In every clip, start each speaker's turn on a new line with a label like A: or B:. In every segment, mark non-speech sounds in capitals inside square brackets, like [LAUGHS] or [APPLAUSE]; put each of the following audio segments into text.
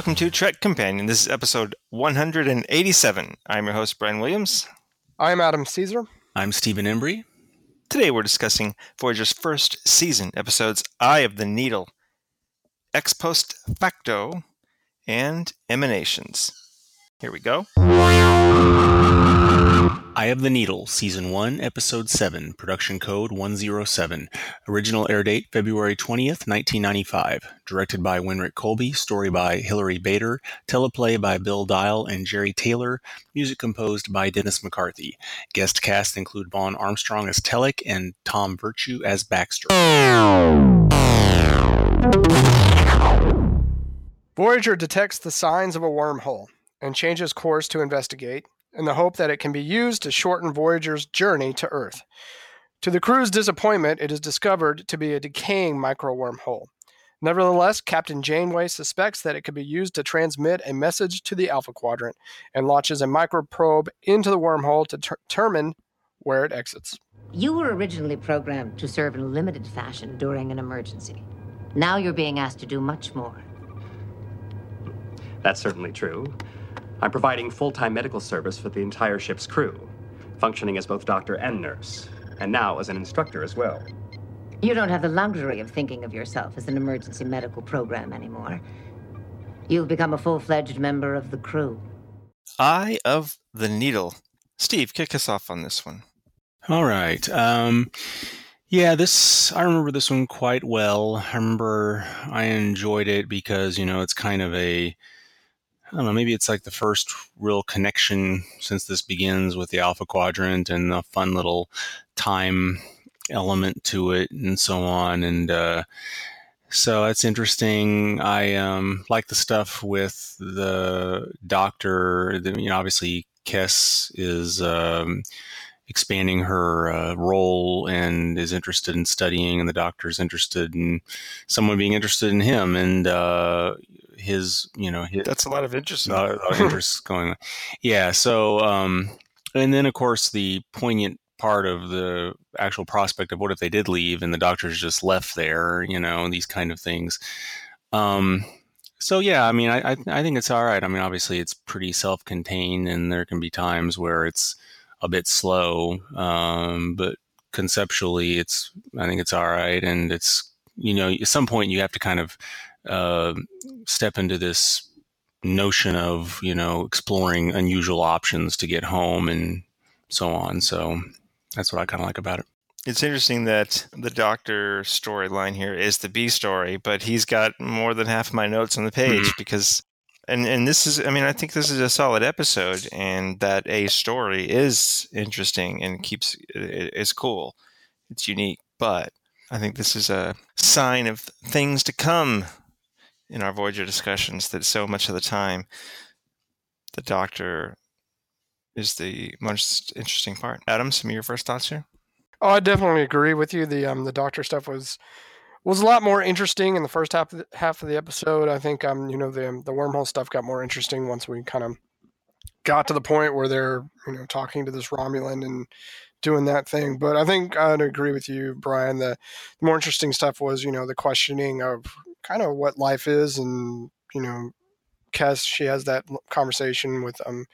A: Hello and welcome to Trek Companion. This is episode 187. I'm your host, Brian Williams.
B: I'm Adam Caesar.
C: I'm Stephen Embry.
A: Today we're discussing Voyager's first season episodes Eye of the Needle, Ex Post Facto, and Emanations. Here we go.
C: Eye of the Needle, Season 1, Episode 7, Production Code 107. Original air date February 20th, 1995. Directed by Winrich Kolbe, story by Hilary Bader, teleplay by Bill Dial and Jeri Taylor, music composed by Dennis McCarthy. Guest cast include Vaughn Armstrong as Telek and Tom Virtue as Baxter.
B: Voyager detects the signs of a wormhole and changes course to investigate in the hope that it can be used to shorten Voyager's journey to Earth. To the crew's disappointment, it is discovered to be a decaying micro wormhole. Nevertheless, Captain Janeway suspects that it could be used to transmit a message to the Alpha Quadrant and launches a microprobe into the wormhole to ter- determine where it exits.
D: You were originally programmed to serve in a limited fashion during an emergency. Now you're being asked to do much more.
E: That's certainly true. I'm providing full time medical service for the entire ship's crew, functioning as both doctor and nurse, and now as an instructor as well.
D: You don't have the luxury of thinking of yourself as an emergency medical program anymore. You've become a full fledged member of the crew.
A: Eye of the Needle. Steve, kick us off on this one.
C: All right. Um, yeah, this I remember this one quite well. I remember I enjoyed it because you know it's kind of a I don't know, maybe it's like the first real connection since this begins with the Alpha Quadrant and the fun little time element to it and so on. And uh, so that's interesting. I um, like the stuff with the doctor. The, you know, obviously, Kes is. Um, expanding her uh, role and is interested in studying, and the doctor's interested in someone being interested in him. And uh, his, you know, his,
A: That's a lot of interest.
C: a lot of interest [LAUGHS] going on. Yeah. So, um, and then of course the poignant part of the actual prospect of what if they did leave and the doctor's just left there, you know, and these kind of things. Um, so yeah, I mean, I, I, I think it's all right. I mean, obviously it's pretty self-contained and there can be times where it's a bit slow. Um, but conceptually it's, I think it's all right. And it's, you know, at some point you have to kind of uh, step into this notion of you know exploring unusual options to get home and so on. So that's what I kind of like about it.
A: It's interesting that the doctor storyline here is the B story, but he's got more than half of my notes on the page
C: Mhm.
A: because, and and this is, I mean, I think this is a solid episode, and that A story is interesting and keeps it is cool. It's unique, but I think this is a sign of things to come in our Voyager discussions. That so much of the time, the doctor is the most interesting part. Adam, some of your first thoughts here.
B: Oh, I definitely agree with you. The um the doctor stuff was was a lot more interesting in the first half of the, half of the episode. I think um you know the the wormhole stuff got more interesting once we kind of got to the point where they're you know talking to this Romulan and doing that thing. But I think I'd agree with you, Brian. The, the more interesting stuff was you know the questioning of kind of what life is and you know Kes she has that conversation with um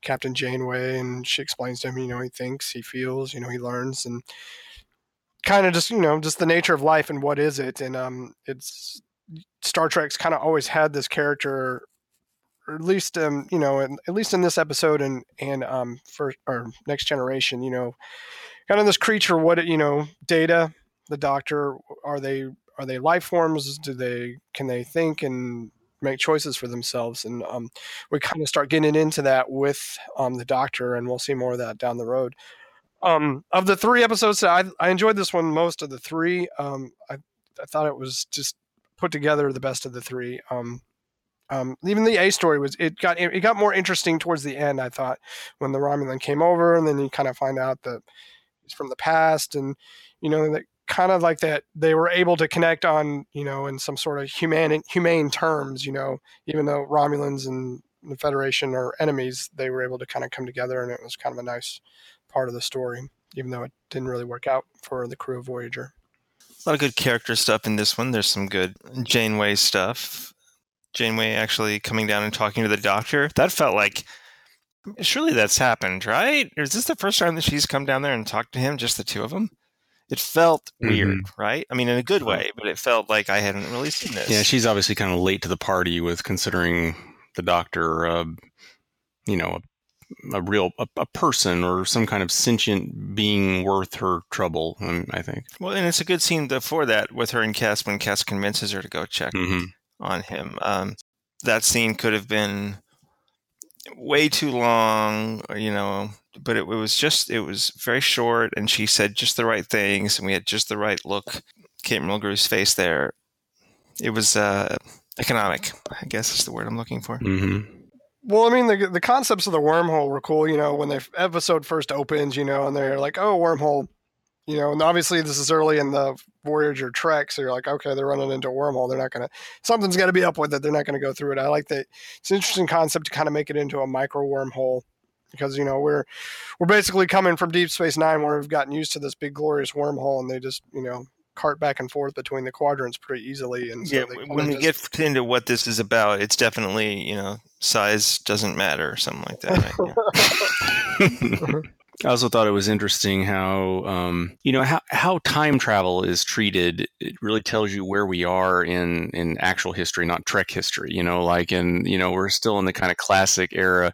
B: Captain Janeway and she explains to him you know he thinks he feels you know he learns and kind of just you know just the nature of life and what is it and um it's Star Trek's kind of always had this character or at least um you know in, at least in this episode and and um for or next generation you know kind of this creature what it you know data the doctor are they are they life forms? Do they can they think and make choices for themselves? And um we kind of start getting into that with um the doctor and we'll see more of that down the road. Um of the three episodes i i enjoyed this one most of the three um i i thought it was just put together the best of the three. Um um, even the A story was it got it got more interesting towards the end. I thought when the Romulan came over, and then you kind of find out that he's from the past, and you know that kind of like that they were able to connect on you know in some sort of humane humane terms. You know, even though Romulans and the Federation are enemies, they were able to kind of come together, and it was kind of a nice part of the story, even though it didn't really work out for the crew of Voyager.
A: A lot of good character stuff in this one. There's some good Janeway stuff. Janeway actually coming down and talking to the doctor. That felt like surely that's happened, right? Or is this the first time that she's come down there and talked to him, just the two of them? It felt weird, right? I mean, in a good way, but it felt like I hadn't really seen this.
C: Yeah, she's obviously kind of late to the party with considering the doctor, uh, you know, a, a real a, a, person or some kind of sentient being worth her trouble. um, I think.
A: Well, and it's a good scene before that with her and Kes when Kes convinces her to go check
C: hmm
A: on him. Um, that scene could have been way too long, you know, but it, it was just it was very short, and she said just the right things, and we had just the right look. Kate Mulgrew's face there. It was uh, economic, I guess is the word I'm looking for.
C: hmm
B: Well, I mean, the the concepts of the wormhole were cool. You know, when the episode first opens, you know, and they're like, "Oh, wormhole," you know, and obviously this is early in the Voyager trek, so you're like, "Okay, they're running into a wormhole. They're not gonna something's got to be up with it. They're not gonna go through it." I like that. It's an interesting concept to kind of make it into a micro wormhole because you know we're we're basically coming from Deep Space Nine where we've gotten used to this big glorious wormhole, and they just you know cart back and forth between the quadrants pretty easily. And so
A: Yeah, when we
B: just-
A: get into what this is about, it's definitely you know size doesn't matter or something like that. Right? [LAUGHS] [LAUGHS] [LAUGHS]
C: I also thought it was interesting how um, you know how how time travel is treated. It really tells you where we are in in actual history, not Trek history. You know, like and you know we're still in the kind of classic era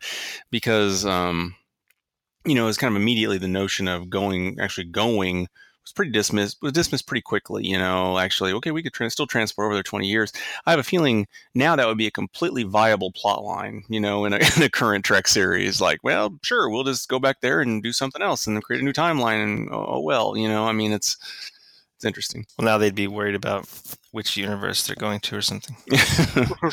C: because um, you know it's kind of immediately the notion of going actually going was pretty dismissed was dismissed pretty quickly. You know, actually okay we could tra- still transport over there twenty years. I have a feeling now that would be a completely viable plot line, you know, in a, [LAUGHS] in a current Trek series. Like, well, sure, we'll just go back there and do something else and create a new timeline. And oh, oh, well, you know, I mean, it's it's interesting.
A: Well, now they'd be worried about which universe they're going to or something. [LAUGHS]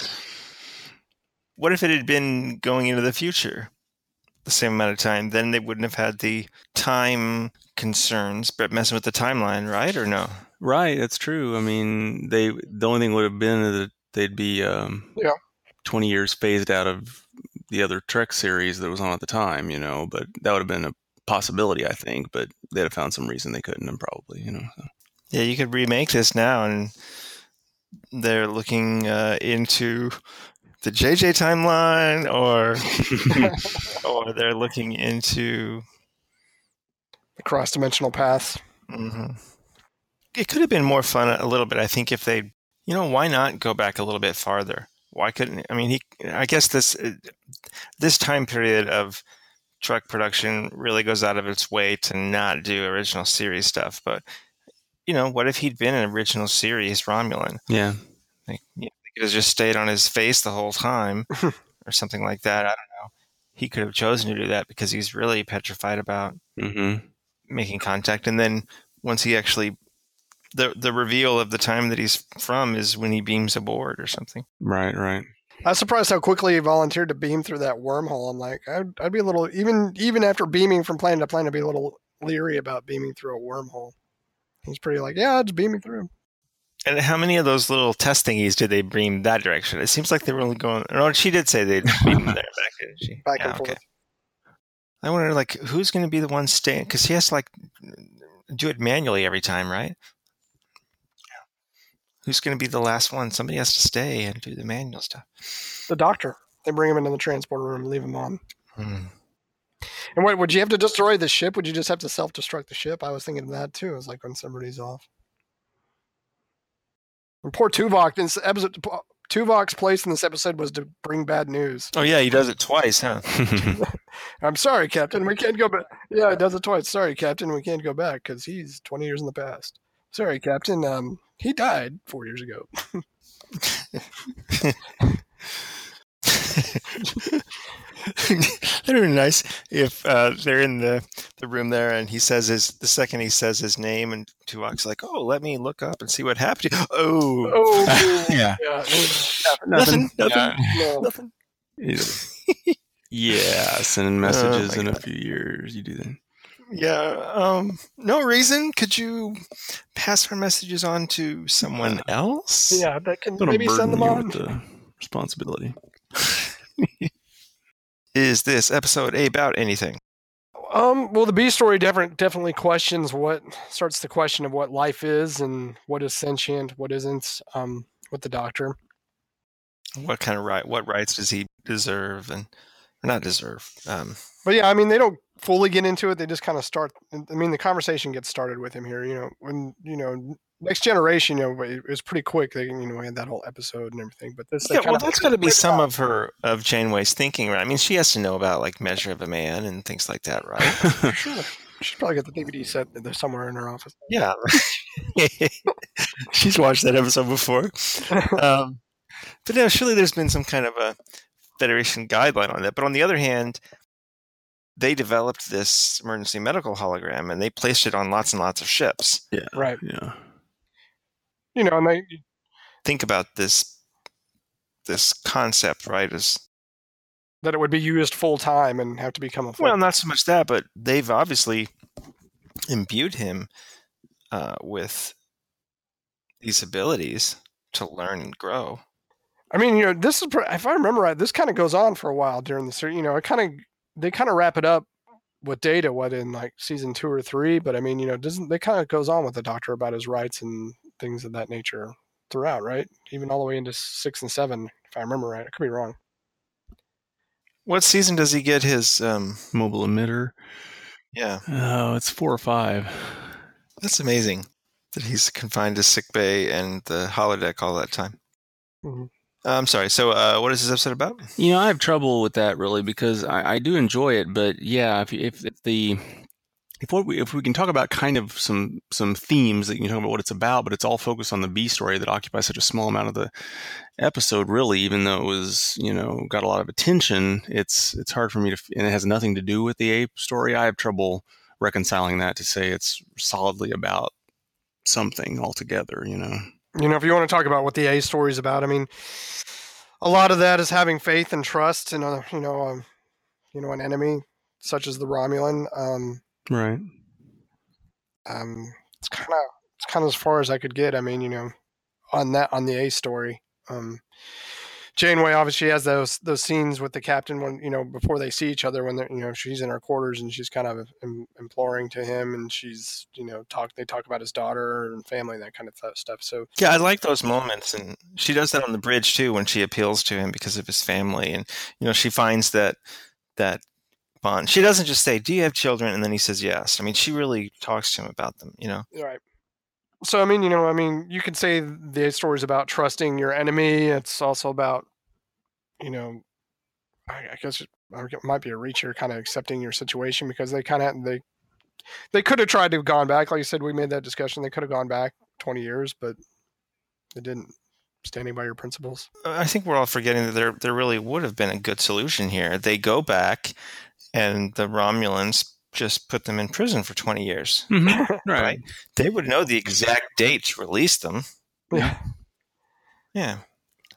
A: What if it had been going into the future the same amount of time? Then they wouldn't have had the time concerns, but messing with the timeline, right? Or no?
C: right, that's true. I mean, they the only thing would have been that they'd be um,
B: Yeah.
C: twenty years phased out of the other Trek series that was on at the time, you know. But that would have been a possibility, I think. But they'd have found some reason they couldn't, and probably, you know. So.
A: Yeah, you could remake this now, and they're looking uh, into the JJ timeline, or [LAUGHS] or they're looking into.
B: the cross dimensional paths.
A: hmm It could have been more fun a little bit, I think, if they, you know, why not go back a little bit farther? Why couldn't? I mean, he. I guess this this time period of Trek production really goes out of its way to not do original series stuff. But you know, what if he'd been an original series Romulan?
C: Yeah.
A: Like, you know, he could have just stayed on his face the whole time, [LAUGHS] or something like that. I don't know. He could have chosen to do that because he's really petrified about
C: hmm
A: making contact and then once he actually the the reveal of the time that he's from is when he beams aboard or something
C: Right. Right.
B: I was surprised how quickly he volunteered to beam through that wormhole. I'm like, I'd, I'd be a little even even after beaming from planet to planet, I'd be a little leery about beaming through a wormhole. He's pretty like, yeah, I'll just beam me through.
A: And how many of those little test thingies did they beam that direction it seems like they were only going no she did say they'd beam [LAUGHS] there back didn't she
B: Back
A: yeah,
B: and forth.
A: i wonder like who's going to be the one staying because he has to like do it manually every time right who's going to be the last one somebody has to stay and do the manual stuff
B: The doctor. They bring him into the transporter room, and leave him on.
A: Hmm.
B: And what would you have to destroy the ship? Would you just have to self destruct the ship? I was thinking of that too. It was like when somebody's off. And poor Tuvok. This episode, Tuvok's place in this episode was to bring bad news.
A: oh yeah he does it twice huh [LAUGHS] [LAUGHS]
B: I'm sorry, Captain. We can't go back. Yeah, it does it twice. Sorry, Captain. We can't go back because he's 20 years in the past. Sorry, Captain. Um, he died four years ago. [LAUGHS] [LAUGHS]
A: That'd be nice if uh, they're in the, the room there and he says his the second he says his name and Tuvok's like, oh, let me look up and see what happened. to you." Oh,
B: Oh, [LAUGHS]
C: yeah.
B: yeah. [LAUGHS]
A: nothing, nothing,
C: Yeah.
B: No.
A: nothing.
C: yeah. Sending messages
A: my
C: in a few years. You do that.
A: Yeah, um, no reason. Could you pass our messages on to someone else?
B: Yeah, that can maybe send them
C: you
B: on.
C: with the responsibility.
A: Is this episode about anything?
B: Um, well, the B story definitely definitely questions what starts the question of what life is and what is sentient, what isn't. Um, with the Doctor.
A: what kind of right what rights does he deserve and not deserve um,
B: But yeah, I mean, they don't fully get into it. They just kind of start. I mean, the conversation gets started with him here. You know, when you know next generation, you know, it was pretty quick. They you know had that whole episode and everything. But this, they
A: yeah well that's got to be some
B: talk.
A: of her of janeway's thinking right i mean she has to know about like measure of a man and things like that right [LAUGHS]
B: Sure. She's [LAUGHS] probably got the DVD set there somewhere in her office.
A: yeah [LAUGHS] she's watched that episode before um, but no, surely there's been some kind of a Federation guideline on that. But on the other hand, they developed this emergency medical hologram and they placed it on lots and lots of ships.
C: yeah.
B: Right.
C: Yeah.
B: You know, and they
A: Think about this this concept, right? Is
B: that it would be used full time and have to become a full.
A: well, not so much that, but they've obviously imbued him uh, with these abilities to learn and grow.
B: I mean, you know, this is if I remember right, this kind of goes on for a while during the series. You know, it kind of they kind of wrap it up with Data, what in like season two or three. But I mean, you know, doesn't they kind of goes on with the Doctor about his rights and things of that nature throughout, right? Even all the way into six and seven, if I remember right. I could be wrong.
A: What season does he get his? Um,
C: Mobile emitter.
A: yeah,
C: Oh, it's four or five.
A: that's amazing that he's confined to sick bay and the holodeck all that time.
B: Mhm.
A: I'm sorry. So, uh, what is this episode about?
C: You know, I have trouble with that really because I, I do enjoy it, but yeah, if if, if the if we, if we can talk about kind of some some themes that you can talk about what it's about, but it's all focused on the B story that occupies such a small amount of the episode, really, even though it was you know got a lot of attention, it's it's hard for me to and it has nothing to do with the A story. I have trouble reconciling that to say it's solidly about something altogether. You know.
B: You know, if you want to talk about what the A story is about, I mean, a lot of that is having faith and trust in a you know um, you know an enemy such as the Romulan. Um,
C: Right.
B: um, it's kind of it's kind of as far as I could get. I mean, you know, on that on the A story. Um, Janeway obviously has those those scenes with the captain when you know before they see each other when they're you know she's in her quarters and she's kind of im- imploring to him and she's you know talk they talk about his daughter and family and that kind of th- stuff. So
A: Yeah, I like those moments, and she does that on the bridge too when she appeals to him because of his family, and you know she finds that that bond. She doesn't just say, "Do you have children?" and then he says yes. I mean, she really talks to him about them. You know.
B: Right. So I mean, you know, I mean, you could say the story's about trusting your enemy. It's also about, you know, I, I guess it it might be a reach here, kind of accepting your situation because they kind of they they could have tried to have gone back. Like you said, we made that discussion. They could have gone back twenty years, but they didn't. Standing by your principles.
A: I think we're all forgetting that there there really would have been a good solution here. They go back, and the Romulans just put them in prison for twenty years.
C: Mhm. [LAUGHS] Right.
A: Right. They would know the exact date to release them.
B: Yeah.
A: Yeah.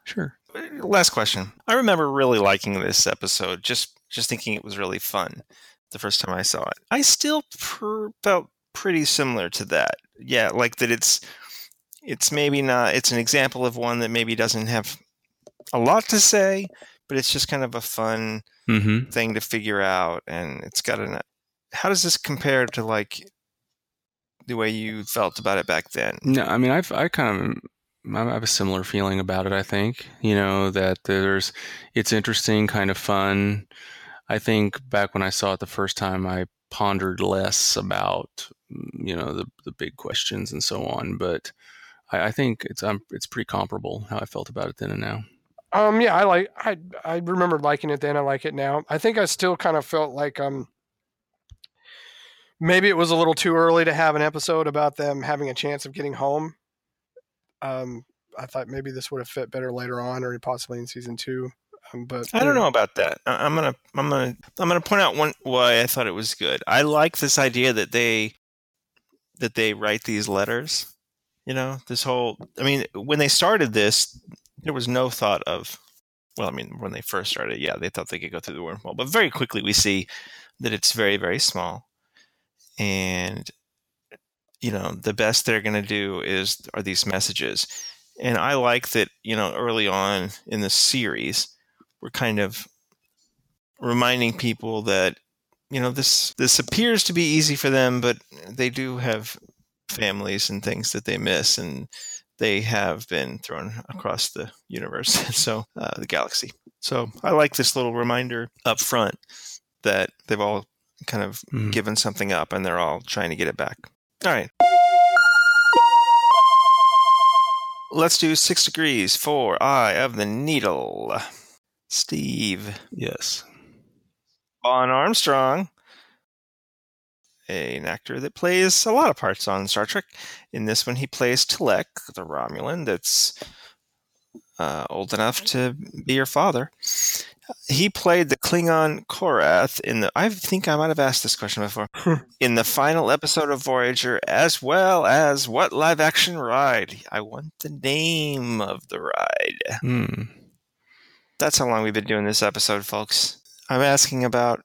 C: Sure.
A: Last question. I remember really liking this episode. Just just thinking it was really fun the first time I saw it. I still per- felt pretty similar to that. Yeah, like that. It's it's maybe not. It's an example of one that maybe doesn't have a lot to say, but it's just kind of a fun
C: Mm-hmm.
A: thing to figure out, and it's got an. How does this compare to like the way you felt about it back then?
C: No, I mean, I've I kind of I have a similar feeling about it. I think you know that there's it's interesting, kind of fun. I think back when I saw it the first time, I pondered less about you know the the big questions and so on. But I, I think it's um, it's pretty comparable how I felt about it then and now.
B: Um, yeah, I like. I I remember liking it then. I like it now. I think I still kind of felt like um maybe it was a little too early to have an episode about them having a chance of getting home. Um, I thought maybe this would have fit better later on, or possibly in season two. Um, but
A: I don't know about that. I- I'm gonna I'm gonna I'm gonna point out one why I thought it was good. I like this idea that they that they write these letters. You know, this whole I mean, when they started this, there was no thought of well, I mean, when they first started, yeah, they thought they could go through the wormhole. But very quickly we see that it's very, very small. And you know, the best they're gonna do is are these messages. And I like that, you know, early on in the series, we're kind of reminding people that you know this this appears to be easy for them but they do have families and things that they miss and they have been thrown across the universe, [LAUGHS] so uh, the galaxy. So I like this little reminder up front that they've all kind of
C: Mhm.
A: given something up and they're all trying to get it back. All right. Let's do six degrees for Eye of the Needle. Steve
C: Yes.
A: Vaughn Armstrong, an actor that plays a lot of parts on Star Trek. In this one, he plays Telek, the Romulan that's uh, old enough to be your father. He played the Klingon Korath in the. I think I might have asked this question before. [LAUGHS] in the final episode of Voyager, as well as what live action ride? I want the name of the ride.
C: Hmm.
A: That's how long we've been doing this episode, folks. I'm asking about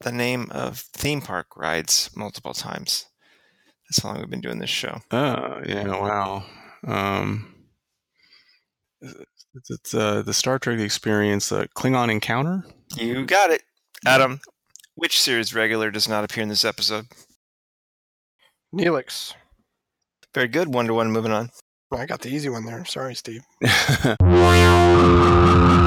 A: the name of theme park rides multiple times. That's how long we've been doing this show.
C: Oh, yeah, wow. Um, it's, it's uh, the Star Trek experience, uh, Klingon Encounter.
A: You got it. Adam, which series regular does not appear in this episode?
B: Neelix.
A: Very good. One to one. Moving on.
B: I got the easy one there. Sorry, Steve. [LAUGHS]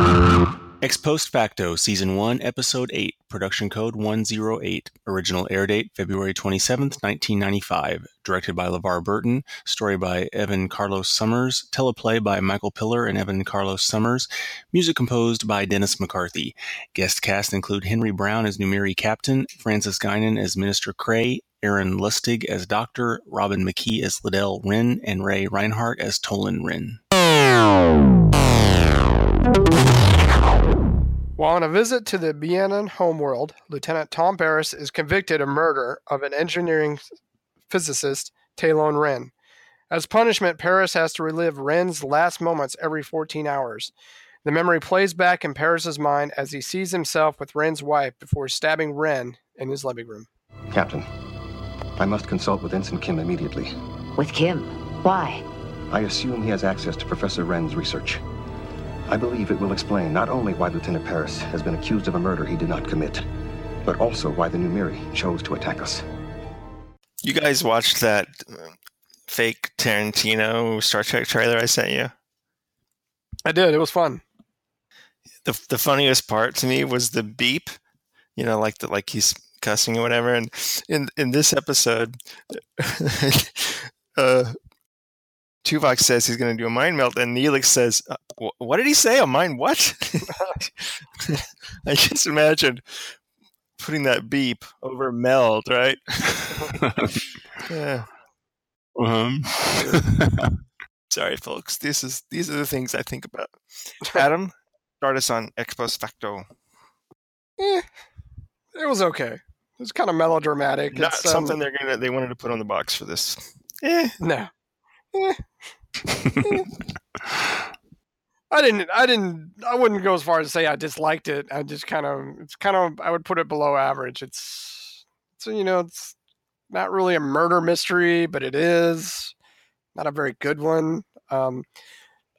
C: Ex Post Facto, Season 1, Episode 8, Production Code 108. Original air date February 27th, 1995. Directed by LeVar Burton. Story by Evan Carlos Somers. Teleplay by Michael Piller and Evan Carlos Somers. Music composed by Dennis McCarthy. Guest cast include Henry Brown as Numiri Captain, Francis Guinan as Minister Kray, Aaron Lustig as Doctor, Robin McKee as Lidell Ren, and Ray Reinhardt as Tolen Ren.
B: While on a visit to the Banean homeworld, Lieutenant Tom Paris is convicted of murder of an engineering physicist, Tolen Ren. As punishment, Paris has to relive Ren's last moments every 14 hours. The memory plays back in Paris's mind as he sees himself with Ren's wife before stabbing Ren in his living room.
F: Captain, I must consult with Ensign Kim immediately.
D: With Kim. Why?
F: I assume he has access to Professor Ren's research. I believe it will explain not only why Lieutenant Paris has been accused of a murder he did not commit, but also why the New Numiri chose to attack us.
A: You guys watched that uh, fake Tarantino Star Trek trailer I sent you?
B: I did. It was fun.
A: the the funniest part to me was the beep, you know, like the like he's cussing or whatever. And in in this episode, [LAUGHS] uh, Tuvok says he's going to do a mind meld, and Neelix says, uh, wh- "What did he say? A mind what?" [LAUGHS] I just imagine putting that beep over meld, right? [LAUGHS] yeah.
C: Um, [LAUGHS]
A: Sorry, folks. This is these are the things I think about. Adam, start us on ex post facto.
B: Eh, it was okay. It was kind of melodramatic.
A: Not
B: It's, um,
A: something they're gonna they wanted to put on the box for this. Eh,
B: No. Eh. I didn't. I didn't. I wouldn't go as far as to say I disliked it. I just kind of. It's kind of. I would put it below average. It's. So you know, it's not really a murder mystery, but it is not a very good one. Um,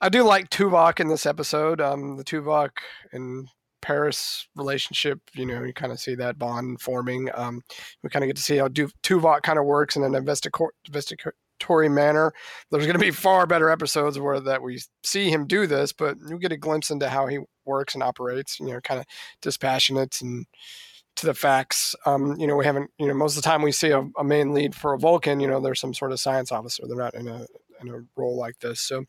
B: I do like Tuvok in this episode. Um, the Tuvok and Paris relationship. You know, you kind of see that bond forming. Um, we kind of get to see how Du- Tuvok kind of works in an investigator investigatory manner. There's going to be far better episodes where that we see him do this, but you get a glimpse into how he works and operates. You know, kind of dispassionate and to the facts. Um, you know, we haven't. You know, most of the time we see a, a main lead for a Vulcan. You know, there's some sort of science officer. They're not in a in a role like this. So,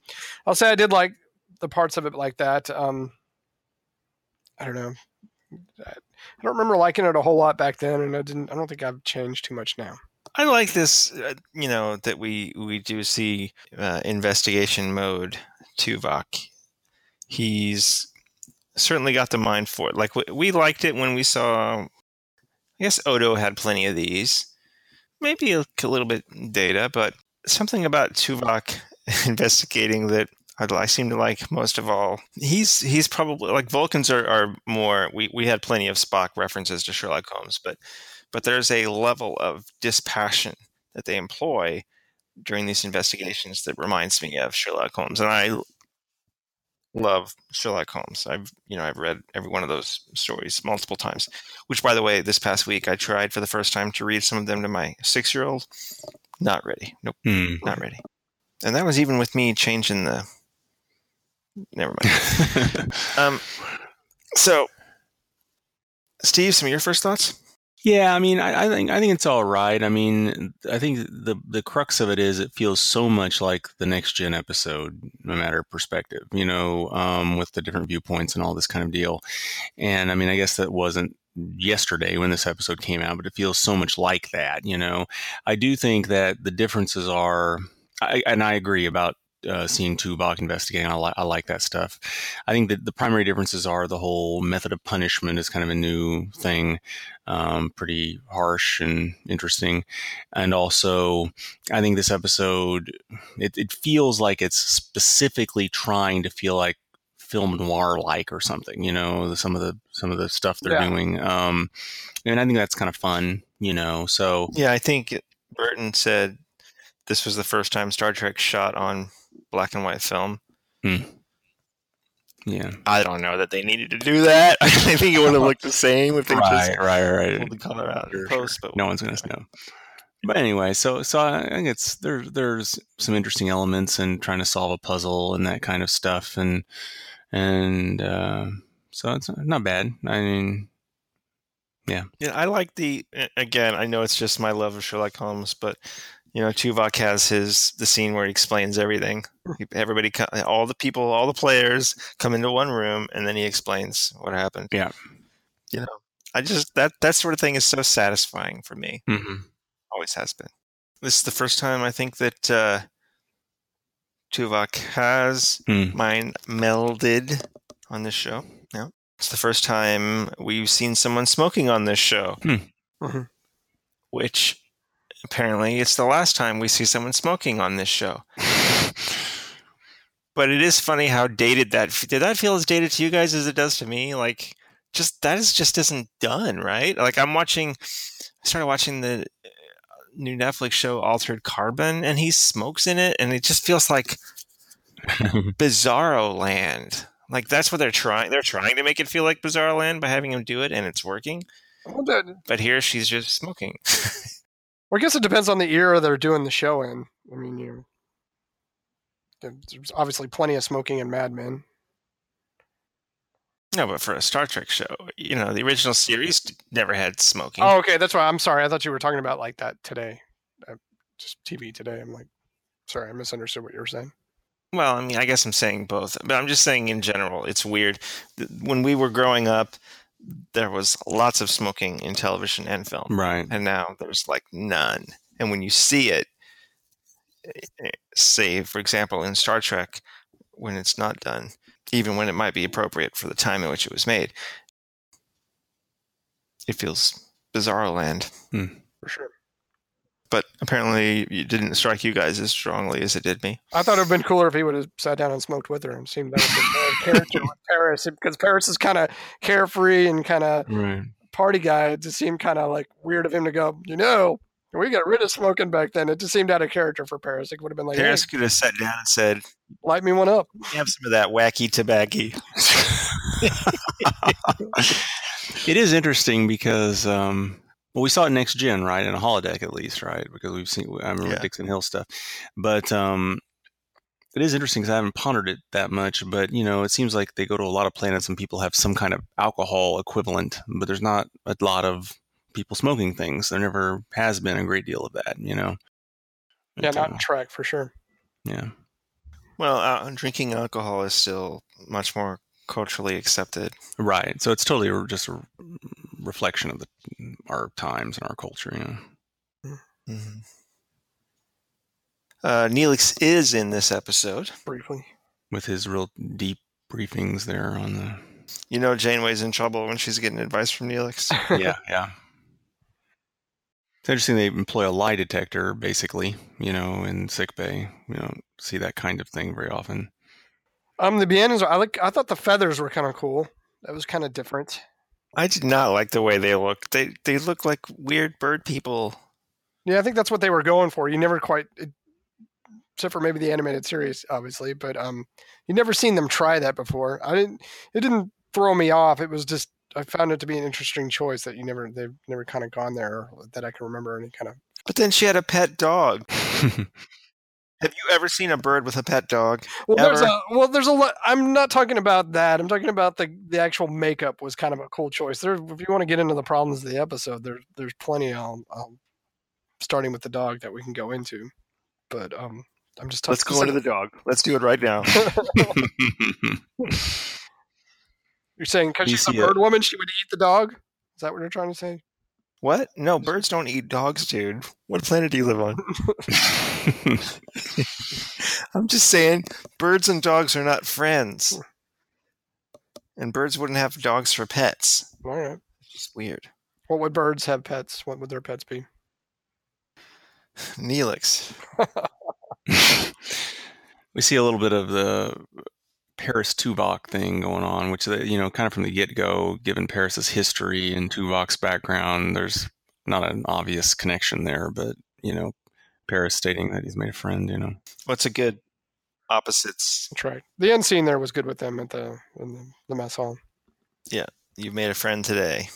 B: I'll say I did like the parts of it like that. Um, I don't know. I don't remember liking it a whole lot back then, and I didn't. I don't think I've changed too much now.
A: I like this. Uh, you know that we we do see uh, investigation mode Tuvok. He's certainly got the mind for it. Like we, we liked it when we saw. I guess Odo had plenty of these. Maybe a, a little bit data, but something about Tuvok [LAUGHS] investigating that I, seem to like most of all. He's he's probably like Vulcans are, are more. We we had plenty of Spock references to Sherlock Holmes, but but there's a level of dispassion that they employ during these investigations that reminds me of Sherlock Holmes, and I love Sherlock Holmes. I've you know I've read every one of those stories multiple times. Which, by the way, this past week I tried for the first time to read some of them to my six year old. Not ready. Nope,
C: hmm.
A: not ready. and that was even with me changing the. Never mind. [LAUGHS] um, so, Steve, some of your first thoughts?
C: Yeah, I mean, I, I, think I think it's all right. I mean, I think the the crux of it is it feels so much like the next gen episode, no matter perspective. You know, um, with the different viewpoints and all this kind of deal. And I mean, I guess that wasn't yesterday when this episode came out, but it feels so much like that. You know, I do think that the differences are, I, and I agree about uh, seeing Tuvok investigating. I, li- I like that stuff. I think that the primary differences are the whole method of punishment is kind of a new thing, um, pretty harsh and interesting. And also, I think this episode, it, it feels like it's specifically trying to feel like film noir like or something, you know, some of the, some of the stuff they're
B: Yeah.
C: doing. Um, and I think that's kind of fun, you know, so
A: Yeah, I think Burton said this was the first time Star Trek shot on black and white film.
C: yeah.
A: I don't know that they needed to do that. [LAUGHS] I think it would have looked the same if they just
C: right, right.
A: pulled the color out in post. But
C: no one's going to know. But anyway, so so I think it's there. There's some interesting elements in trying to solve a puzzle and that kind of stuff, and and uh, so it's not bad. I mean,
A: yeah, Yeah, I like the again. I know it's just my love of Sherlock Holmes, but you know, Tuvok has his the scene where he explains everything. Everybody, all the people, all the players come into one room, and then he explains what happened.
C: Yeah.
A: you know, I just that that sort of thing is so satisfying for me.
C: mhm.
A: Always has been. This is the first time I think that uh, Tuvok has
C: Hmm.
A: mind melded on this show. Yeah, it's the first time we've seen someone smoking on this show,
B: Mhm.
A: which apparently it's the last time we see someone smoking on this show. [LAUGHS] But it is funny how dated that. Did that feel as dated to you guys as it does to me? Like, just that is just isn't done right. Like I'm watching. I started watching the uh, new Netflix show Altered Carbon, and he smokes in it, and it just feels like [LAUGHS] Bizarro Land. Like that's what they're trying. They're trying to make it feel like Bizarro Land by having him do it, and it's working.
B: Well,
A: But here she's just smoking. [LAUGHS]
B: well, I guess it depends on the era they're doing the show in. I mean, you there's obviously plenty of smoking in Mad Men.
A: no, but for a Star Trek show, you know, the original series never had smoking.
B: Oh, okay, that's why. I'm sorry. I thought you were talking about like that today, uh, just TV today. I'm like, sorry, I misunderstood what you were saying.
A: Well, I mean, I guess I'm saying both, but I'm just saying in general, it's weird. When we were growing up, there was lots of smoking in television and film,
C: right.
A: and now there's like none. And when you see it, eh, eh, say, for example, in Star Trek, when it's not done, even when it might be appropriate for the time in which it was made, it feels bizarro land.
B: For sure.
A: But apparently, it didn't strike you guys as strongly as it did me.
B: I thought it would have been cooler if he would have sat down and smoked with her and seemed that would have been more character with Paris because Paris is kind of carefree and kind of
C: Right.
B: party guy. It just seemed kind of like weird of him to go, you know, we got rid of smoking back then. It just seemed out of character for Paris. It would have been like, hey,
A: Paris could have sat down and said,
B: light me one up.
A: have some of that wacky tobacco. [LAUGHS] [LAUGHS] [LAUGHS]
C: it is interesting because um, well, we saw it next gen, right, in a holodeck at least, right? Because we've seen I remember
A: Yeah.
C: Dixon Hill stuff, but um, it is interesting because I haven't pondered it that much. But you know, it seems like they go to a lot of planets and people have some kind of alcohol equivalent, but there's not a lot of people smoking things. There never has been a great deal of that, you know.
B: Yeah, not
C: uh,
B: in Trek for sure.
C: yeah.
A: Well, uh, drinking alcohol is still much more culturally accepted.
C: Right. So it's totally just a reflection of the our times and our culture, you know.
A: Mm-hmm. Uh, Neelix is in this episode.
B: Briefly.
C: with his real deep briefings there on the
A: You know, Janeway's in trouble when she's getting advice from Neelix. [LAUGHS] [LAUGHS]
C: yeah yeah it's interesting they employ a lie detector basically you know in sick bay you don't see that kind of thing very often
B: Um, the Baneans, I like. I thought the feathers were kind of cool. That was kind of different.
A: I did not like the way they look. They they look like weird bird people.
B: Yeah, I think that's what they were going for. You never quite, it, except for maybe the animated series, obviously, but um, you never seen them try that before. I didn't. It didn't throw me off. It was just I found it to be an interesting choice that you never they've never kind of gone there that I can remember any kind of.
A: But then she had a pet dog. [LAUGHS] Have you ever seen a bird with a pet dog?
B: Well, there's a well, there's a lot. I'm not talking about that. I'm talking about the the actual makeup was kind of a cool choice. There, if you want to get into the problems of the episode, there there's plenty. Um, um, starting with the dog that we can go into, but um, I'm just
A: Let's go into the dog. Let's do it right now. [LAUGHS] [LAUGHS]
B: You're saying because
C: You
B: she's a
C: see it.
B: bird woman, she would eat the dog. Is that what you're trying to say?
A: What? No, birds don't eat dogs, dude. What planet do you live on? [LAUGHS] [LAUGHS] I'm just saying, birds and dogs are not friends. And birds wouldn't have dogs for pets.
B: All right.
A: It's just weird.
B: What would birds have pets? What would their pets be?
A: Neelix. [LAUGHS]
C: we see a little bit of the Paris Tuvok thing going on, which you know, kind of from the get go, given Paris's history and Tuvok's background, there's not an obvious connection there, but you know, Paris stating that he's made a friend, you know.
A: What's a good opposites?
B: That's right. The end scene there was good with them at the in the, the mess hall.
A: Yeah, You've made a friend today,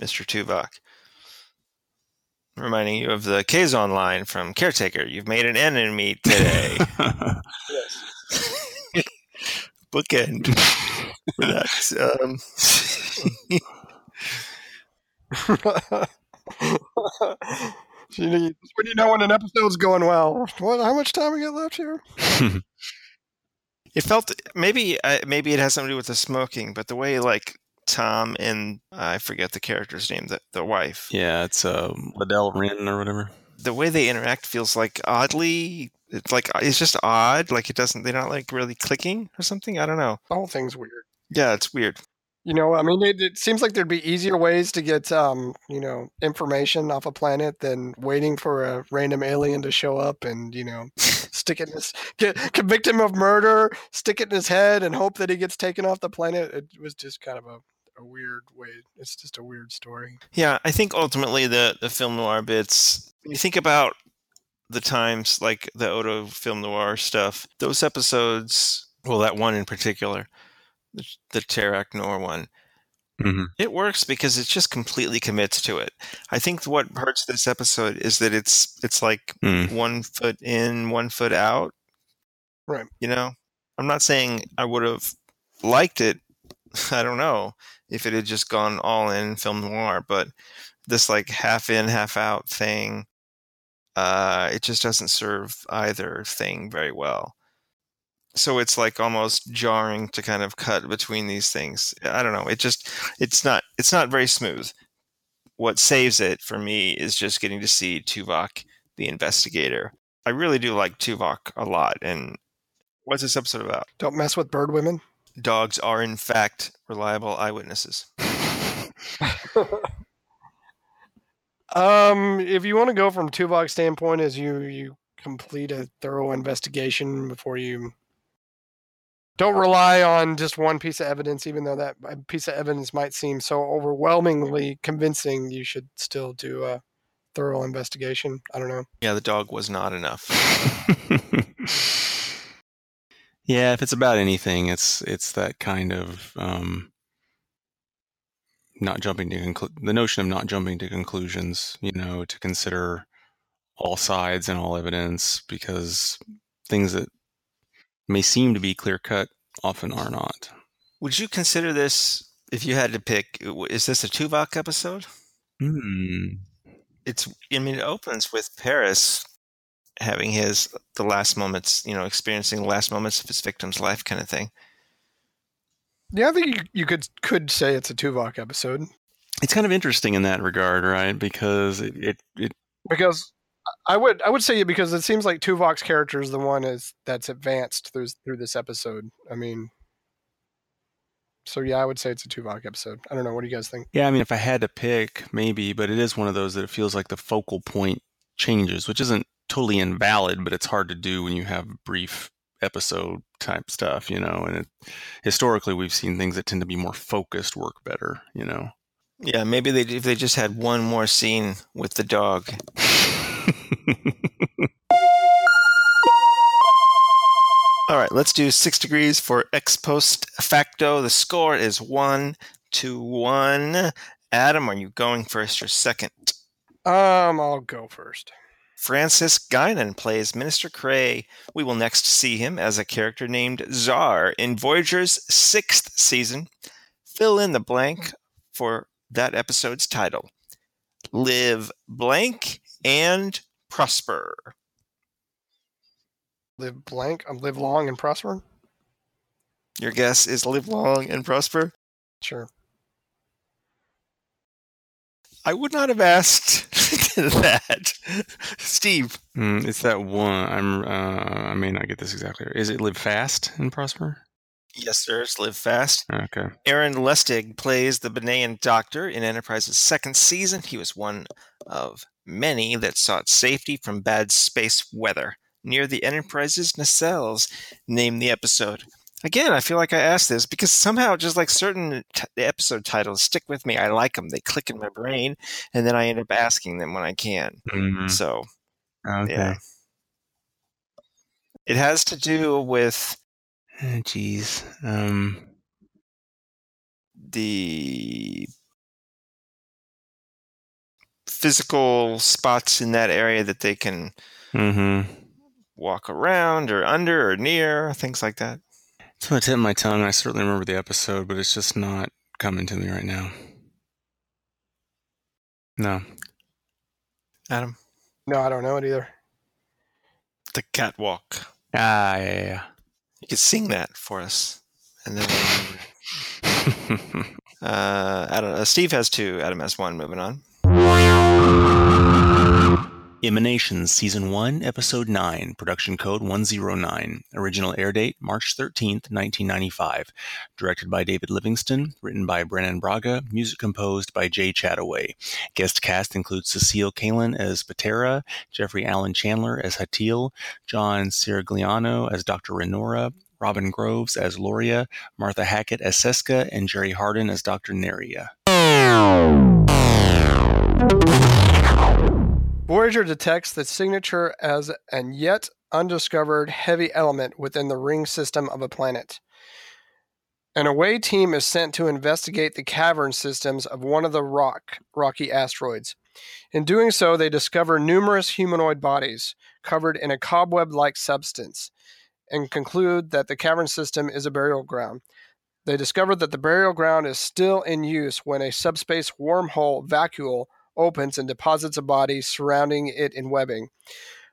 A: Mr. Tuvok. Reminding you of the Kazon line from Caretaker. You've made an enemy today. [LAUGHS] Bookend [LAUGHS] for that. Um, [LAUGHS]
B: you know, when you know when an episode's going well. What? How much time we got left here? [LAUGHS]
A: it felt maybe uh, maybe it has something to do with the smoking, but the way like Tom and I forget the character's name, the the wife,
C: yeah, it's uh, Lidell Ren or whatever.
A: The way they interact feels like oddly. It's like it's just odd. Like it doesn't. They're not like really clicking or something. I don't know.
B: The whole thing's weird.
A: Yeah, it's weird.
B: You know, I mean, it, it seems like there'd be easier ways to get, um, you know, information off a planet than waiting for a random alien to show up and, you know, [LAUGHS] stick it in his, get, convict him of murder, stick it in his head, and hope that he gets taken off the planet. It was just kind of a, a weird way. It's just a weird story.
A: Yeah, I think ultimately the the film noir bits. You think about the times like the Odo film noir stuff, those episodes. Well, that one in particular, the, the Tarak Noir one.
C: Mhm.
A: It works because it just completely commits to it. I think what hurts this episode is that it's it's like
C: Mm.
A: one foot in, one foot out.
B: Right.
A: You know, I'm not saying I would have liked it. [LAUGHS] I don't know if it had just gone all in film noir, but this like half in, half out thing, uh, it just doesn't serve either thing very well. So it's like almost jarring to kind of cut between these things. I don't know. It just it's not it's not very smooth. What saves it for me is just getting to see Tuvok, the investigator. I really do like Tuvok a lot. And what's this episode about?
B: Don't mess with bird women.
A: Dogs are in fact reliable eyewitnesses. [LAUGHS]
B: Um, if you want to go from Tuvok's standpoint, as you you complete a thorough investigation before you don't rely on just one piece of evidence, even though that uh, piece of evidence might seem so overwhelmingly convincing, you should still do a thorough investigation. I don't know.
A: Yeah, the dog was not enough. [LAUGHS] [LAUGHS]
C: yeah, if it's about anything, it's it's that kind of um, not jumping to conclu- the notion of not jumping to conclusions. You know, to consider all sides and all evidence because things that may seem to be clear cut often are not.
A: Would you consider this if you had to pick? Is this a Tuvok episode?
C: Hmm.
A: It's. I mean, it opens with Paris having his the last moments, you know, experiencing the last moments of his victim's life, kind of thing.
B: Yeah, I think you, you could could say it's a Tuvok episode
C: It's kind of interesting in that regard, right? Because it, it, it
B: because I would I would say it because it seems like Tuvok's character is the one is that's advanced through through this episode. I mean, so yeah, I would say it's a Tuvok episode. I don't know. What do you guys think?
C: Yeah, I mean, if I had to pick, maybe, but it is one of those that it feels like the focal point changes, which isn't totally invalid, but it's hard to do when you have brief episode type stuff, you know. And it, historically, we've seen things that tend to be more focused work better, you know.
A: Yeah, maybe they if they just had one more scene with the dog. [LAUGHS] All right, let's do six degrees for ex post facto. The score is one to one. Adam, are you going first or second?
B: Um, I'll go first.
A: Francis Guinan plays Minister Kray. We will next see him as a character named Zar in Voyager's sixth season. Fill in the blank for that episode's title Live Blank and Prosper.
B: Live blank. Um, live long and prosper.
A: Your guess is Live Long and Prosper?
B: Sure.
A: I would not have asked [LAUGHS] that. Steve.
C: Mm, it's that one. I'm. Uh, I may not get this exactly. Is it live fast and prosper?
A: Yes, sir. It's Live Fast.
C: Okay.
A: Aaron Lustig plays the Banean Doctor in Enterprise's second season. He was one of many that sought safety from bad space weather near the Enterprise's nacelles. Name the episode. Again, I feel like I asked this because somehow just like certain t- episode titles stick with me. I like them. They click in my brain, and then I end up asking them when I can.
C: Mhm.
A: So,
C: Okay.
A: yeah. It has to do with
C: Eh, Jeez. Um.
A: the physical spots in that area that they can
C: Mm-hmm.
A: walk around or under or near, things like that.
C: It's on the tip of my tongue. I certainly remember the episode, but it's just not coming to me right now. No.
A: Adam,
B: No, I don't know it either.
A: the catwalk.
C: Ah, yeah, yeah.
A: You could sing that for us, and then
C: yeah.
A: uh, Adam, uh, Steve has two. Adam has one. Moving on.
C: Emanations, Season 1, Episode 9, Production Code 109. Original air date March 13th, 1995. Directed by David Livingston. Written by Brannon Braga. Music composed by Jay Chattaway. Guest cast includes Cecile Callan as Ptera, Jeffrey Alan Chandler as Hatil, John Sirigliano as Dr. Renora, Robin Groves as Loria, Martha Hackett as Seska, and Jerry Hardin as Dr. Neria.
B: Voyager detects the signature as an yet undiscovered heavy element within the ring system of a planet. An away team is sent to investigate the cavern systems of one of the rock rocky asteroids. In doing so, they discover numerous humanoid bodies covered in a cobweb-like substance and conclude that the cavern system is a burial ground. They discover that the burial ground is still in use when a subspace wormhole vacuole opens and deposits a body surrounding it in webbing.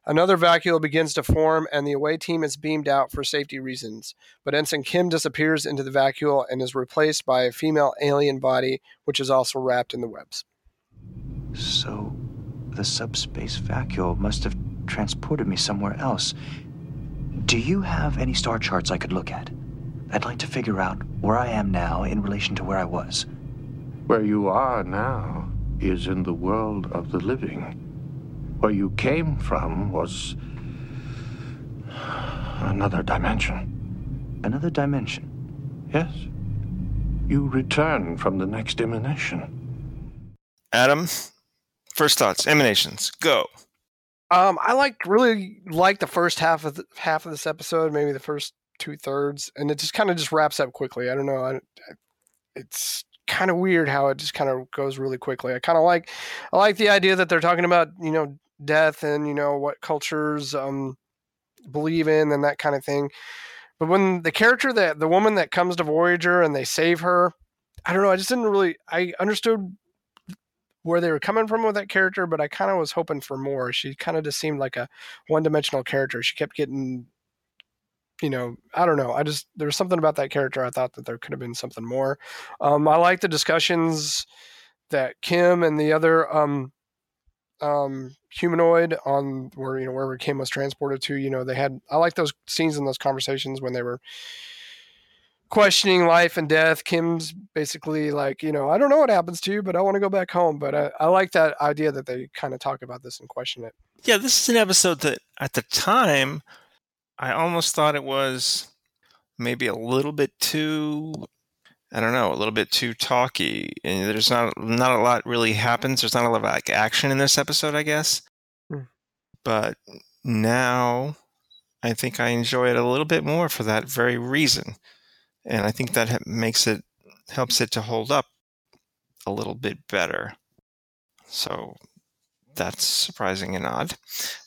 B: Another vacuole begins to form, and the away team is beamed out for safety reasons. But Ensign Kim disappears into the vacuole and is replaced by a female alien body, which is also wrapped in the webs.
G: So, the subspace vacuole must have transported me somewhere else. Do you have any star charts I could look at? I'd like to figure out where I am now in relation to where I was.
H: Where you are now is in the world of the living. Where you came from was another dimension.
G: Another dimension.
H: Yes. You return from the next emanation.
A: Adam, first thoughts, emanations, go.
B: Um, I like really like the first half of the, half of this episode, maybe the first two thirds, and it just kind of just wraps up quickly. I don't know. I, I, it's kind of weird how it just kind of goes really quickly. I kind of like I like the idea that they're talking about you know death and you know what cultures um believe in and that kind of thing. But when the character that the woman that comes to Voyager and they save her, I don't know. I just didn't really. I understood where they were coming from with that character, but I kind of was hoping for more. She kind of just seemed like a one-dimensional character. She kept getting, you know, I don't know. I just there was something about that character. I thought that there could have been something more. Um, I like the discussions that Kim and the other um, um, humanoid on where you know wherever Kim was transported to. You know, they had. I like those scenes and those conversations when they were questioning life and death. Kim's basically like, you know, I don't know what happens to you, but I want to go back home. But I, I like that idea that they kind of talk about this and question it.
A: Yeah, this is an episode that at the time I almost thought it was maybe a little bit too I don't know, a little bit too talky. And there's not not a lot really happens. There's not a lot of like action in this episode, I guess.
B: Hmm.
A: But now I think I enjoy it a little bit more for that very reason. And I think that makes it helps it to hold up a little bit better. So that's surprising and odd.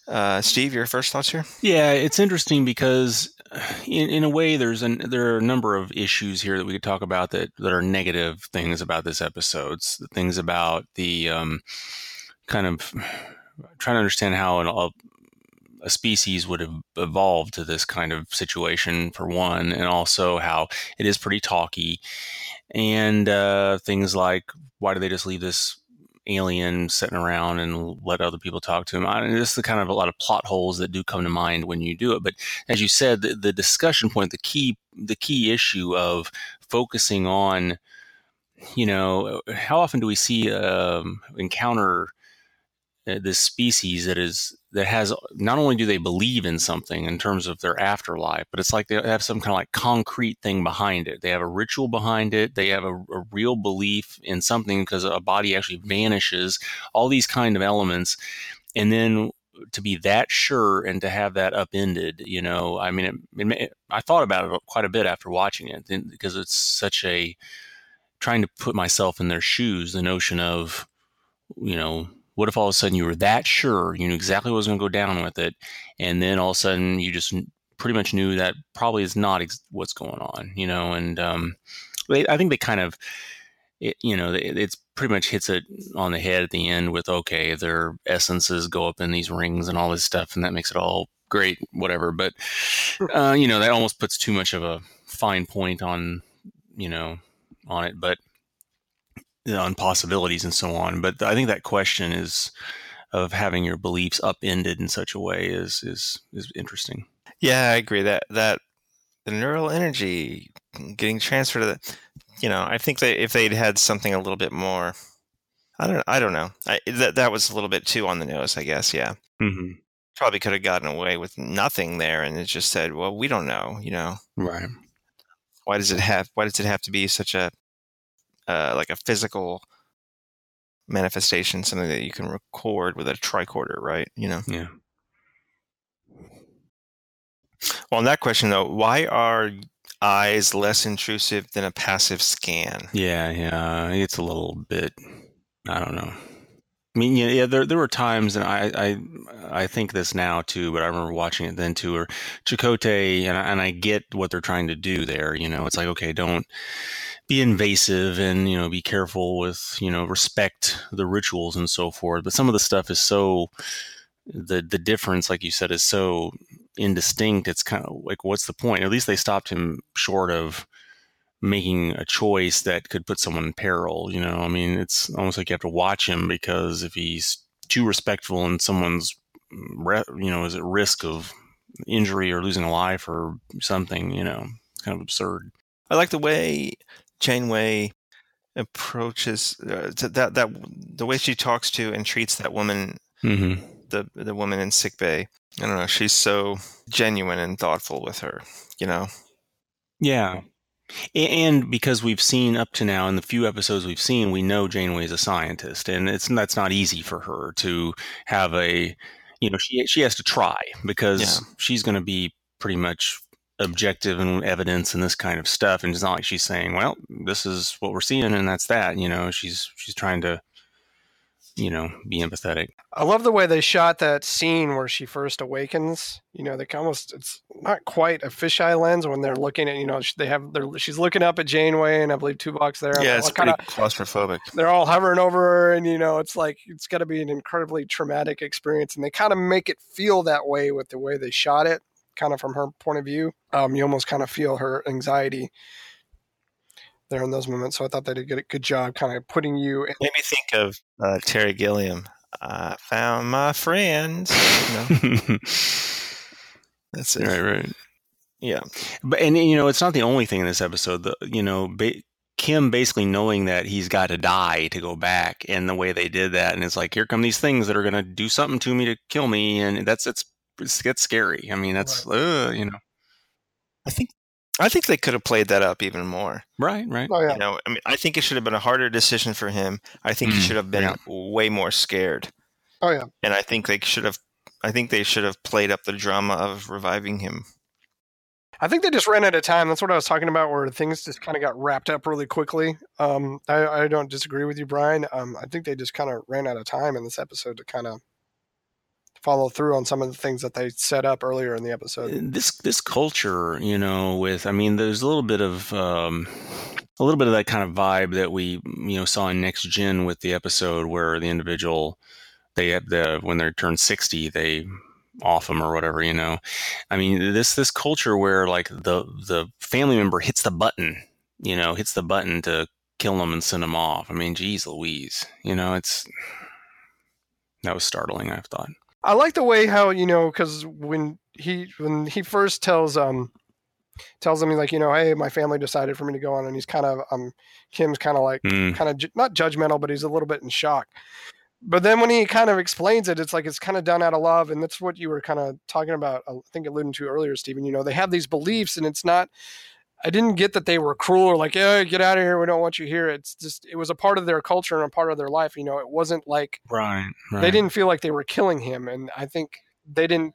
A: Uh, Steve, your first thoughts here?
C: Yeah, it's interesting because in, in a way there's an there are a number of issues here that we could talk about that that are negative things about this episode. The things about the um, kind of trying to understand how an, a, a species would have evolved to this kind of situation for one, and also how it is pretty talky, and uh, things like why do they just leave this alien sitting around and let other people talk to him. I mean, this is the kind of a lot of plot holes that do come to mind when you do it. But as you said, the, the discussion point, the key, the key issue of focusing on, you know, how often do we see um, encounter Uh, this species that is that has not only do they believe in something in terms of their afterlife, but it's like they have some kind of like concrete thing behind it. They have a ritual behind it. They have a, a real belief in something because a body actually vanishes. All these kind of elements, and then to be that sure and to have that upended, you know, I mean, it, it, I thought about it quite a bit after watching it because it's such a trying to put myself in their shoes. The notion of, you know what if all of a sudden you were that sure you knew exactly what was going to go down with it, and then all of a sudden you just pretty much knew that probably is not ex- what's going on, you know? And um, they, I think they kind of, it, you know, it, it's pretty much hits it on the head at the end with okay, their essences go up in these rings and all this stuff, and that makes it all great, whatever. But uh, you know, that almost puts too much of a fine point on, you know, on it. But on possibilities and so on. But I think that question is of having your beliefs upended in such a way is is is interesting.
A: Yeah, I agree that that the neural energy getting transferred to the you know, I think that if they'd had something a little bit more I don't I don't know. I, that that was a little bit too on the nose, I guess, yeah.
C: Mm-hmm.
A: Probably could have gotten away with nothing there and it just said, "Well, we don't know," you know.
C: Right.
A: Why does it have why does it have to be such a uh, like a physical manifestation, something that you can record with a tricorder, right? You know.
C: Yeah.
A: Well, on that question though, why are eyes less intrusive than a passive scan?
C: Yeah, yeah, it's a little bit. I don't know. I mean, yeah, there there were times, and I, I I think this now too, but I remember watching it then too. Or Chakotay, and I, and I get what they're trying to do there. You know, it's like okay, don't be invasive and you know be careful with you know respect the rituals and so forth but some of the stuff is so the the difference like you said is so indistinct it's kind of like what's the point at least they stopped him short of making a choice that could put someone in peril you know i mean it's almost like you have to watch him because if he's too respectful and someone's you know is at risk of injury or losing a life or something you know it's kind of absurd
A: I like the way Janeway approaches uh, that that the way she talks to and treats that woman,
C: mm-hmm.
A: the the woman in sick bay. I don't know. She's so genuine and thoughtful with her. You know.
C: Yeah. And because we've seen up to now in the few episodes we've seen, we know Janeway is a scientist, and it's that's not easy for her to have a, you know, she she has to try because yeah. she's going to be pretty much objective and evidence and this kind of stuff. And it's not like she's saying, "Well, this is what we're seeing, and that's that." You know, she's she's trying to, you know, be empathetic.
B: I love the way they shot that scene where she first awakens. You know, they almost it's not quite a fisheye lens when they're looking at. You know, they have they're she's looking up at Janeway, and I believe Tuvok's there.
A: Yeah, it's kind of claustrophobic.
B: They're all hovering over her, and you know, it's like it's got to be an incredibly traumatic experience, and they kind of make it feel that way with the way they shot it kind of from her point of view. Um, you almost kind of feel her anxiety there in those moments. So I thought they did a good job kind of putting you. In-
A: Made me think of uh, Terry Gilliam. I found my friends. [LAUGHS] That's it.
C: Right, right.
A: Yeah,
C: but and you know it's not the only thing in this episode. The you know ba- Kim basically knowing that he's got to die to go back, and the way they did that, and it's like here come these things that are going to do something to me to kill me, and that's it's it gets scary. I mean, that's right. uh, you know.
A: I think I think they could have played that up even more.
C: Right, right.
B: Oh, yeah.
A: You know, I mean, I think it should have been a harder decision for him. I think mm, he should have been yeah. way more scared.
B: Oh yeah.
A: And I think they should have. I think they should have played up the drama of reviving him.
B: I think they just ran out of time. That's what I was talking about, where things just kind of got wrapped up really quickly. Um, I, I don't disagree with you, Brian. Um, I think they just kind of ran out of time in this episode to kind of follow through on some of the things that they set up earlier in the episode.
C: This this culture, you know, with I mean, there's a little bit of um, a little bit of that kind of vibe that we you know saw in Next Gen with the episode where the individual they the when they turned sixty they off them or whatever you know. I mean this this culture where like the the family member hits the button you know hits the button to kill them and send them off. I mean geez louise you know it's that was startling i thought
B: I like the way how you know because when he when he first tells um tells them he's like you know hey my family decided for me to go on and he's kind of um Kim's kind of like
C: Mm.
B: kind of ju- not judgmental but he's a little bit in shock. But then when he kind of explains it, it's like it's kind of done out of love, and that's what you were kind of talking about. I think alluding to earlier, Stephen. You know, they have these beliefs, and it's not. I didn't get that they were cruel or like, yeah, get out of here. We don't want you here. It's just it was a part of their culture and a part of their life. You know, it wasn't like
C: right, right.
B: they didn't feel like they were killing him and i think they didn't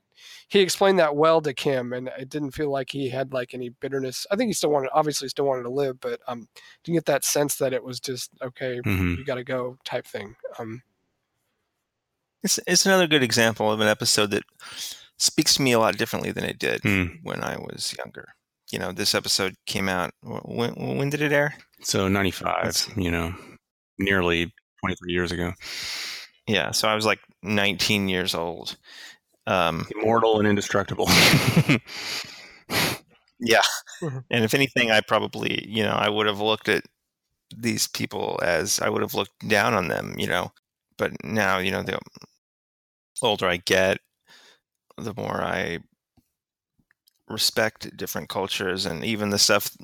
B: he explained that well to kim and it didn't feel like he had like any bitterness i think he still wanted obviously still wanted to live but um didn't get that sense that it was just okay
C: Mhm.
B: you gotta go type thing um
A: It's, it's another good example of an episode that speaks to me a lot differently than it did
C: Hmm.
A: when I was younger. You know, this episode came out. When, when did it air?
C: so 95
A: That's-
C: you know nearly 23 years ago
A: Yeah, so I was like 19 years old. Um,
C: immortal and indestructible [LAUGHS]
A: yeah, and if anything, I probably, you know, I would have looked at these people as I would have looked down on them. You know, but now, you know, the older I get, the more I respect different cultures and even the stuff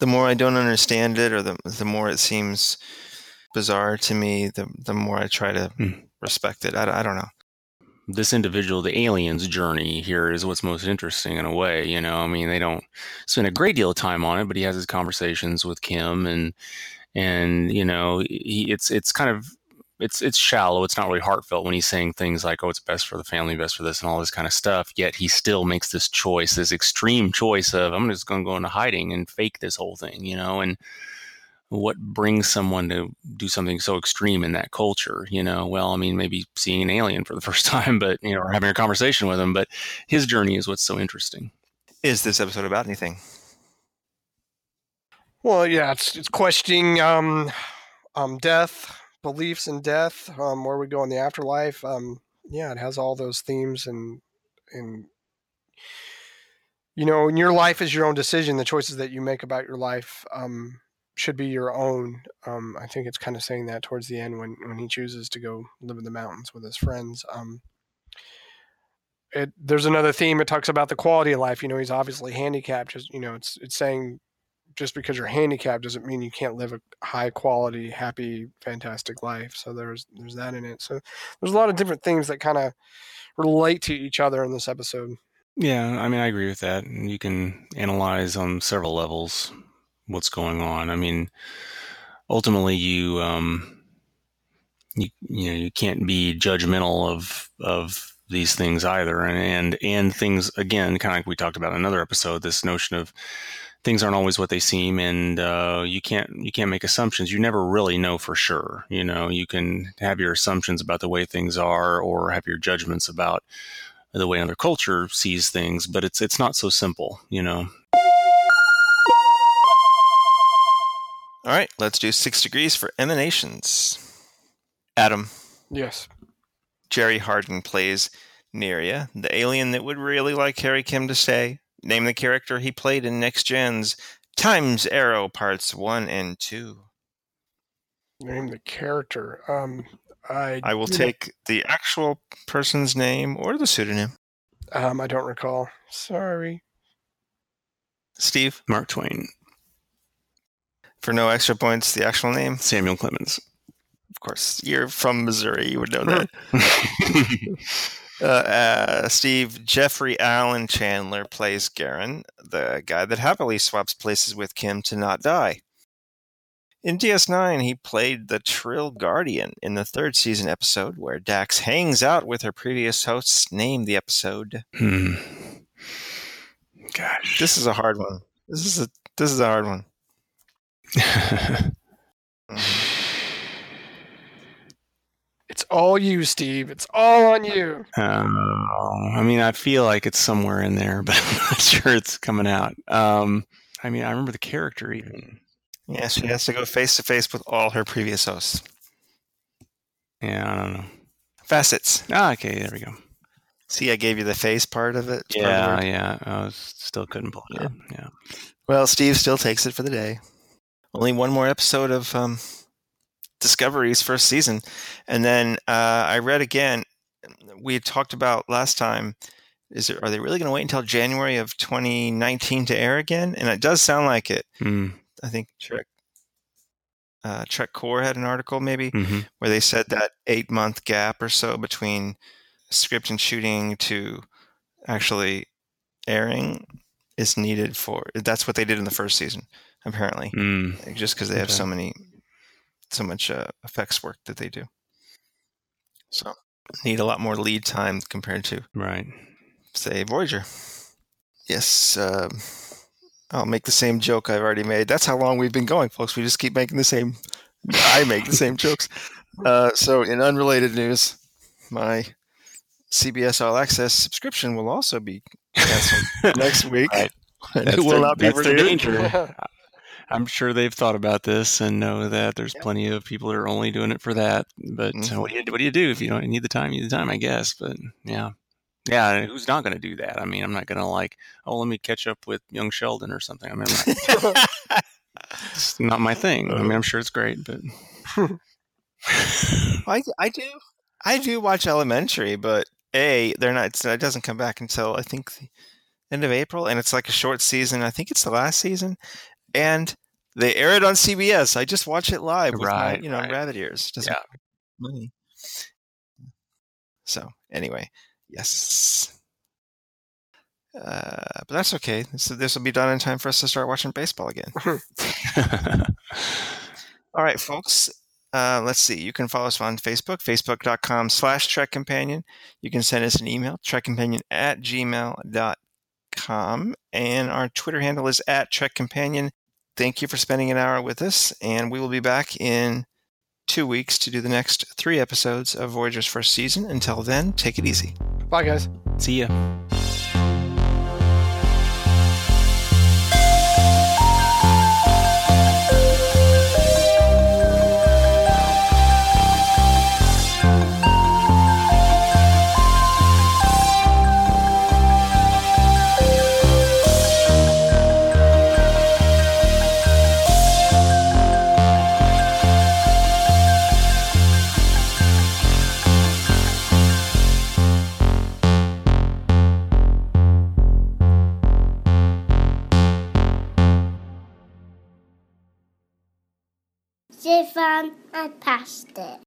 A: the more I don't understand it or the the more it seems bizarre to me the the more I try to
C: Hmm.
A: respect it I, I don't know
C: this individual, the alien's journey here is what's most interesting in a way. You know, I mean, they don't spend a great deal of time on it, but he has his conversations with Kim, and and you know, he, it's it's kind of it's it's shallow. It's not really heartfelt when he's saying things like, "Oh, it's best for the family, best for this," and all this kind of stuff. Yet he still makes this choice, this extreme choice of, "I'm just going to go into hiding and fake this whole thing," you know, and what brings someone to do something so extreme in that culture you know well i mean maybe seeing an alien for the [LAUGHS] first time but you know or having a conversation with him but his journey is what's so interesting
A: is this episode about anything
B: well yeah it's it's questioning um um death beliefs in death um where we go in the afterlife um yeah it has all those themes and and you know and your life is your own decision. The choices that you make about your life um should be your own. Um i think it's kind of saying that towards the end when when he chooses to go live in the mountains with his friends um it there's another theme. It talks about the quality of life. You know he's obviously handicapped just you know it's it's saying just because you're handicapped doesn't mean you can't live a high quality happy fantastic life. So there's there's that in it. So there's a lot of different things that kind of relate to each other in this episode.
C: Yeah i mean i agree with that you can analyze on several levels what's going on. I mean ultimately you um you you know you can't be judgmental of of these things either and and, and things again kind of like we talked about in another episode this notion of things aren't always what they seem and uh, you can't you can't make assumptions. You never really know for sure you know? You can have your assumptions about the way things are or have your judgments about the way another culture sees things but it's it's not so simple you know?
A: All right let's do six degrees for emanations. Adam.
B: Yes.
A: Jerry Hardin plays neria the alien that would really like harry kim to stay name the character he played in next gen's times arrow parts one and two.
B: Name the character. Um i
A: i will
B: you know,
A: take the actual person's name or the pseudonym.
B: Um i don't recall. Sorry.
A: Steve?
C: Mark twain.
A: For no extra points the actual name?
C: Samuel clemens.
A: Of course. You're from missouri. You would know that [LAUGHS] [LAUGHS] uh, uh, Steve Jeffrey Alan Chandler plays Garan, the guy that happily swaps places with Kim to not die. In DS9, he played the Trill Guardian in the third season episode where Dax hangs out with her previous hosts. Name the episode.
C: Hmm. Gosh.
A: This is a hard one. This is a this is a hard one. [LAUGHS] Mhm.
B: It's all you, Steve. It's all on you.
C: Um, I mean, I feel like it's somewhere in there, [LAUGHS] but I'm not sure it's coming out. Um, I mean, I remember the character even.
A: Yeah, she has to go face to face with all her previous hosts.
C: Yeah, I don't know.
A: Facets.
C: Ah, okay, there we go.
A: See, I gave you the face part of it. It's part of
C: Yeah, yeah. I was, still couldn't pull it
A: Yeah.
C: up. Yeah.
A: Well, Steve still takes it for the day. Only one more episode of um, Discovery's first season, and then uh, I read again. We had talked about last time. Is it? Are they really going to wait until January of 2019 to air again? And it does sound like it.
C: Hmm.
A: I think Trek uh, TrekCore had an article maybe
C: hmm
A: where they said that eight month gap or so between script and shooting to actually airing is needed for that's what they did in the first season apparently
C: Mm.
A: just because they have
C: Okay.
A: so many so much uh, effects work that they do so need a lot more lead time compared to
C: Right.
A: say Voyager. Yes, um, I'll make the same joke I've already made. That's how long we've been going, folks. We just keep making the same. I make the same jokes. [LAUGHS] Uh, so, in unrelated news, my CBS All Access subscription will also be canceled [LAUGHS] next week.
C: Right. [LAUGHS]
A: It will
C: their-
A: not be renewed.
C: I'm sure they've thought about this and know that there's
A: Yeah.
C: plenty of people that are only doing it for that. But uh,
A: Mhm.
C: what do you what do you do if you don't need the time? You need the time, I guess. But yeah, yeah. Who's not going to do that? I mean, I'm not going to like, oh, let me catch up with Young Sheldon or something. I mean, not, it's not my thing. I mean, I'm sure it's great, but [LAUGHS]
A: I, I do I do watch Elementary, but a they're not. It doesn't come back until I think the end of April, and it's like a short season. I think it's the last season, and they air it on CBS. I just watch it live with my
C: Right,
A: you know
C: right.
A: rabbit ears. Doesn't
C: Yeah.
A: money. So anyway, yes. Uh, but that's okay. This this will be done in time for us to start watching baseball again. [LAUGHS] All right, folks. Uh, let's see. You can follow us on Facebook, facebook.com slash Trek Companion. You can send us an email, trekcompanion at gmail.com. And our Twitter handle is at Trek Companion. Thank you for spending an hour with us. And we will be back in two weeks to do the next three episodes of Voyager's first season. Until then, take it easy.
B: Bye, guys.
C: See ya.
I: Stefan, I passed it.